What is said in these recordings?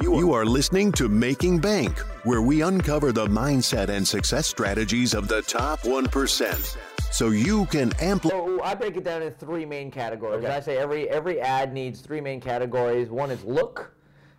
You are listening to Making Bank, where we uncover the mindset and success strategies of the top 1% so you can amplify. So I break it down in three main categories. Okay. I say every every ad needs three main categories. One is look,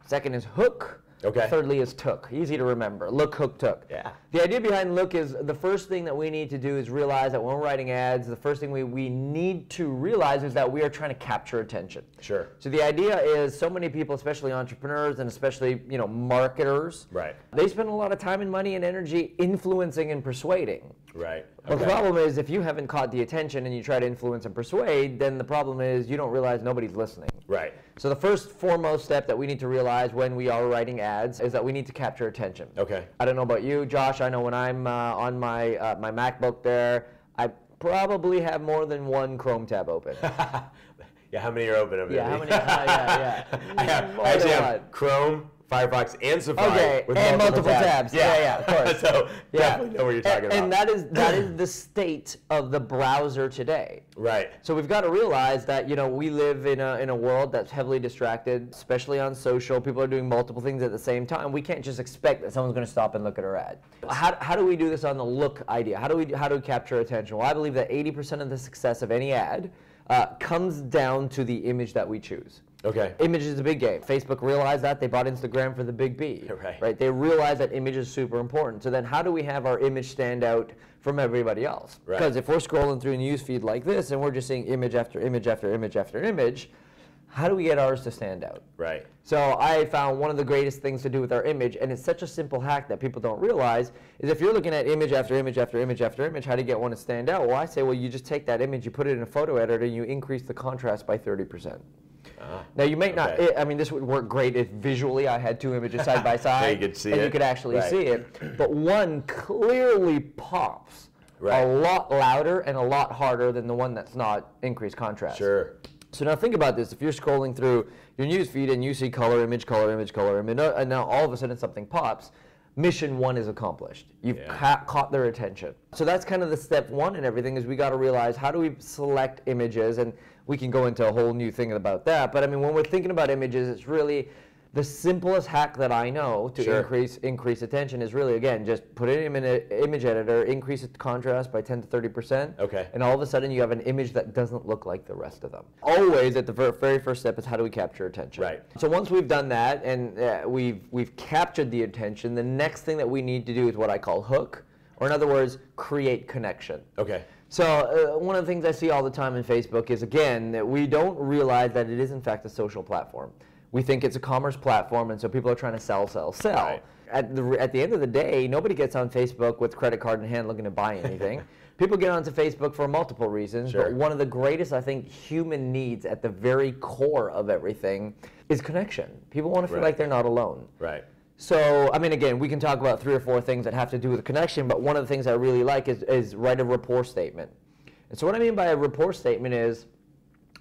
second is hook, Okay. thirdly is took. Easy to remember. Look, hook, took. Yeah. The idea behind look is the first thing that we need to do is realize that when we're writing ads, the first thing we, we need to realize is that we are trying to capture attention. Sure. So the idea is so many people, especially entrepreneurs and especially you know marketers, Right. They spend a lot of time and money and energy influencing and persuading. Right. But the problem is, if you haven't caught the attention and you try to influence and persuade, then the problem is you don't realize nobody's listening. Right. So the first foremost step that we need to realize when we are writing ads is that we need to capture attention. Okay. I don't know about you, Josh. I know when I'm uh, on my uh, my MacBook there, I probably have more than one Chrome tab open. Yeah, how many are open over there? Yeah, how many- uh, yeah, yeah. I, have, I actually have. Chrome, Firefox, and Safari. Okay, with and multiple tabs. Yeah, yeah, of course. so Yeah. definitely know what you're talking and, about. and that is that is the state of the browser today. right. So we've got to realize that you know we live in a in a world that's heavily distracted, especially on social. People are doing multiple things at the same time. We can't just expect that someone's going to stop and look at our ad. How, how do we do this on the look idea? How do we how do we capture attention? Well, I believe that 80% of the success of any ad uh, comes down to the image that we choose. Okay. Image is a big game. Facebook realized that they bought Instagram for the big B. Right. Right. They realized that image is super important. So then, how do we have our image stand out from everybody else? Right. Because if we're scrolling through a news feed like this and we're just seeing image after image after image after image, how do we get ours to stand out? Right. So I found one of the greatest things to do with our image, and it's such a simple hack that people don't realize, is if you're looking at image after image after image after image, how do you get one to stand out? Well, I say, well, you just take that image, you put it in a photo editor, and you increase the contrast by 30%. Now you may not. Ah, okay. I mean, this would work great if visually I had two images side by side, you could see and you could actually Right. see it. But one clearly pops Right. a lot louder and a lot harder than the one that's not increased contrast. Sure. So now think about this: if you're scrolling through your news feed and you see color, image, color, image, color, image, and now all of a sudden something pops, mission one is accomplished. You've Yeah. ca- caught their attention. So that's kind of the step one and everything is we got to realize how do we select images, and we can go into a whole new thing about that. But I mean, when we're thinking about images, it's really the simplest hack that I know to Sure. increase increase attention is really again just put it in an image editor, increase the contrast by 10 to 30 percent, Okay. and all of a sudden you have an image that doesn't look like the rest of them. Always at the ver- very first step is how do we capture attention? Right. So once we've done that and uh, we've we've captured the attention, the next thing that we need to do is what I call hook, or in other words, create connection. Okay. So uh, one of the things I see all the time in Facebook is again that we don't realize that it is in fact a social platform. We think it's a commerce platform, and so people are trying to sell, sell, sell. Right. At the at the end of the day, nobody gets on Facebook with credit card in hand looking to buy anything. people get onto Facebook for multiple reasons, Sure. but one of the greatest I think human needs at the very core of everything is connection. People want to feel Right. like they're not alone. Right. So, I mean, again, we can talk about three or four things that have to do with connection, but one of the things I really like is, is write a rapport statement. And so, what I mean by a rapport statement is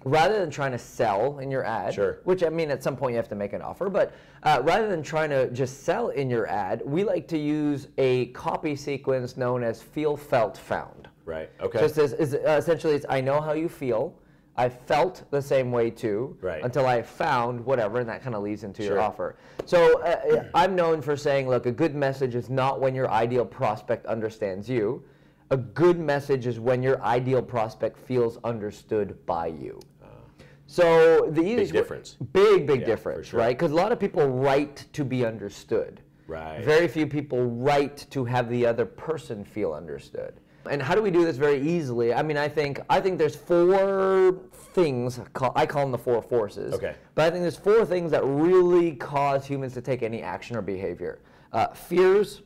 rather than trying to sell in your ad, Sure. which I mean, at some point you have to make an offer, but uh, rather than trying to just sell in your ad, we like to use a copy sequence known as feel, felt, found. Right. Okay. Just as, is, uh, essentially, it's I know how you feel. I felt the same way too Right. until I found whatever, and that kind of leads into your offer. So uh, I'm known for saying, look, a good message is not when your ideal prospect understands you. A good message is when your ideal prospect feels understood by you. So the easiest way- difference. big, big Yeah, difference, sure. right? Because a lot of people write to be understood. Right. Very few people write to have the other person feel understood. And how do we do this very easily? I mean, I think I think there's four things. call- I call them the four forces. Okay. But I think there's four things that really cause humans to take any action or behavior: uh, fears,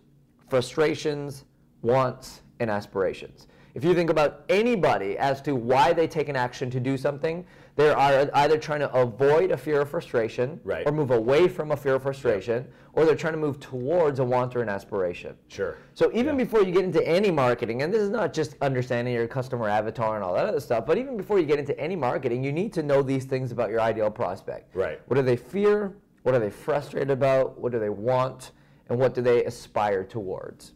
frustrations, wants, and aspirations. If you think about anybody as to why they take an action to do something, they are either trying to avoid a fear or frustration, Right. or move away from a fear or frustration, or they're trying to move towards a want or an aspiration. Sure. So even before you get into any marketing, and this is not just understanding your customer avatar and all that other stuff, but even before you get into any marketing, you need to know these things about your ideal prospect. Right. What do they fear? What are they frustrated about? What do they want? And what do they aspire towards?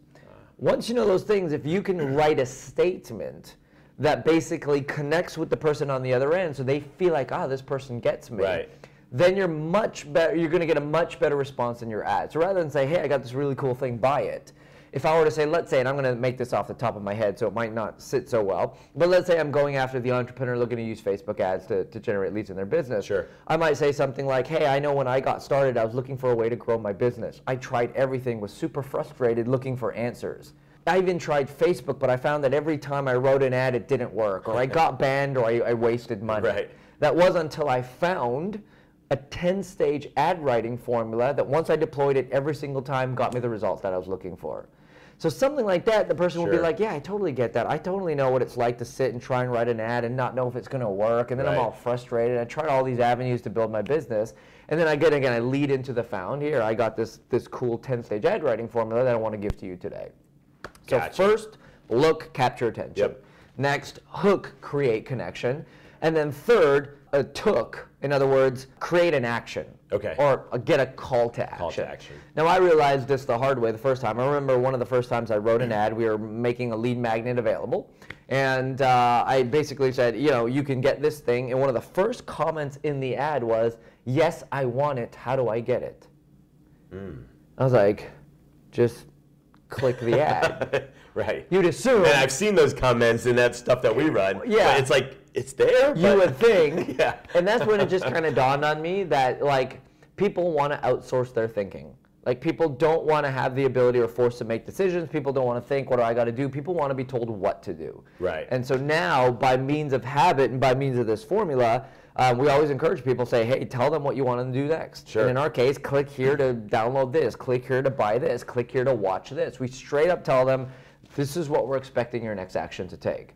Once you know those things, if you can write a statement that basically connects with the person on the other end so they feel like, ah, this person gets me, Right. then you're much better. You're going to get a much better response in your ads. So rather than say, "Hey, I got this really cool thing, buy it," if I were to say, let's say, and I'm going to make this off the top of my head, so it might not sit so well, but let's say I'm going after the entrepreneur looking to use Facebook ads to, to generate leads in their business. Sure. I might say something like, hey, I know when I got started, I was looking for a way to grow my business. I tried everything, was super frustrated looking for answers. I even tried Facebook, but I found that every time I wrote an ad, it didn't work, or I got banned, or I, I wasted money. Right. That was until I found a 10 stage ad writing formula that once I deployed it every single time got me the results that I was looking for. So something like that, the person will be like, "Yeah, I totally get that. I totally know what it's like to sit and try and write an ad and not know if it's going to work, and then I'm all frustrated. I tried all these avenues to build my business, and then I get again, I lead into the found. Here, I got this this cool 10-stage ad writing formula that I want to give to you today. So Gotcha. first, look, capture attention. Yep. Next, hook, create connection, and then third, a took. In other words, create an action. Okay. Or uh, get a call to action. Call to action. Now I realized this the hard way the first time. I remember one of the first times I wrote an ad. We were making a lead magnet available, and uh, I basically said, you know, you can get this thing. And one of the first comments in the ad was, "Yes, I want it. How do I get it?" Hmm. I was like, just click the ad. right. You'd assume. And I've seen those comments in that stuff that we run. Yeah. But it's like it's there. you would think. Yeah. And that's when it just kind of dawned on me that like people want to outsource their thinking. Like people don't want to have the ability or force to make decisions. People don't want to think, what do I got to do? People want to be told what to do. Right. And so now, by means of habit and by means of this formula, uh, we always encourage people say, hey, tell them what you want them to do next. Sure. And in our case, click here to download this, click here to buy this, click here to watch this. We straight up tell them, this is what we're expecting your next action to take.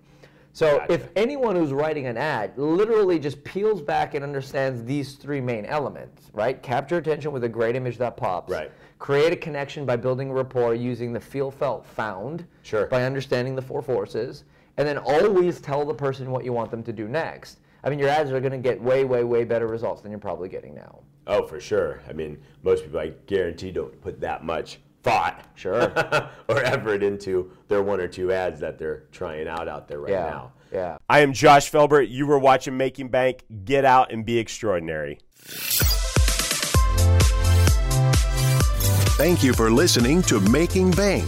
So Gotcha. if anyone who's writing an ad literally just peels back and understands these three main elements, right? Capture attention with a great image that pops. Right. Create a connection by building rapport using the feel, felt, found. Sure. By understanding the four forces. And then always tell the person what you want them to do next. I mean, your ads are going to get way, way, way better results than you're probably getting now. Oh, for sure. I mean, most people, I guarantee, don't put that much thought Sure. or effort into their one or two ads that they're trying out out there right yeah. now. Yeah. I am Josh Felber. You were watching Making Bank. Get out and be extraordinary. Thank you for listening to Making Bank.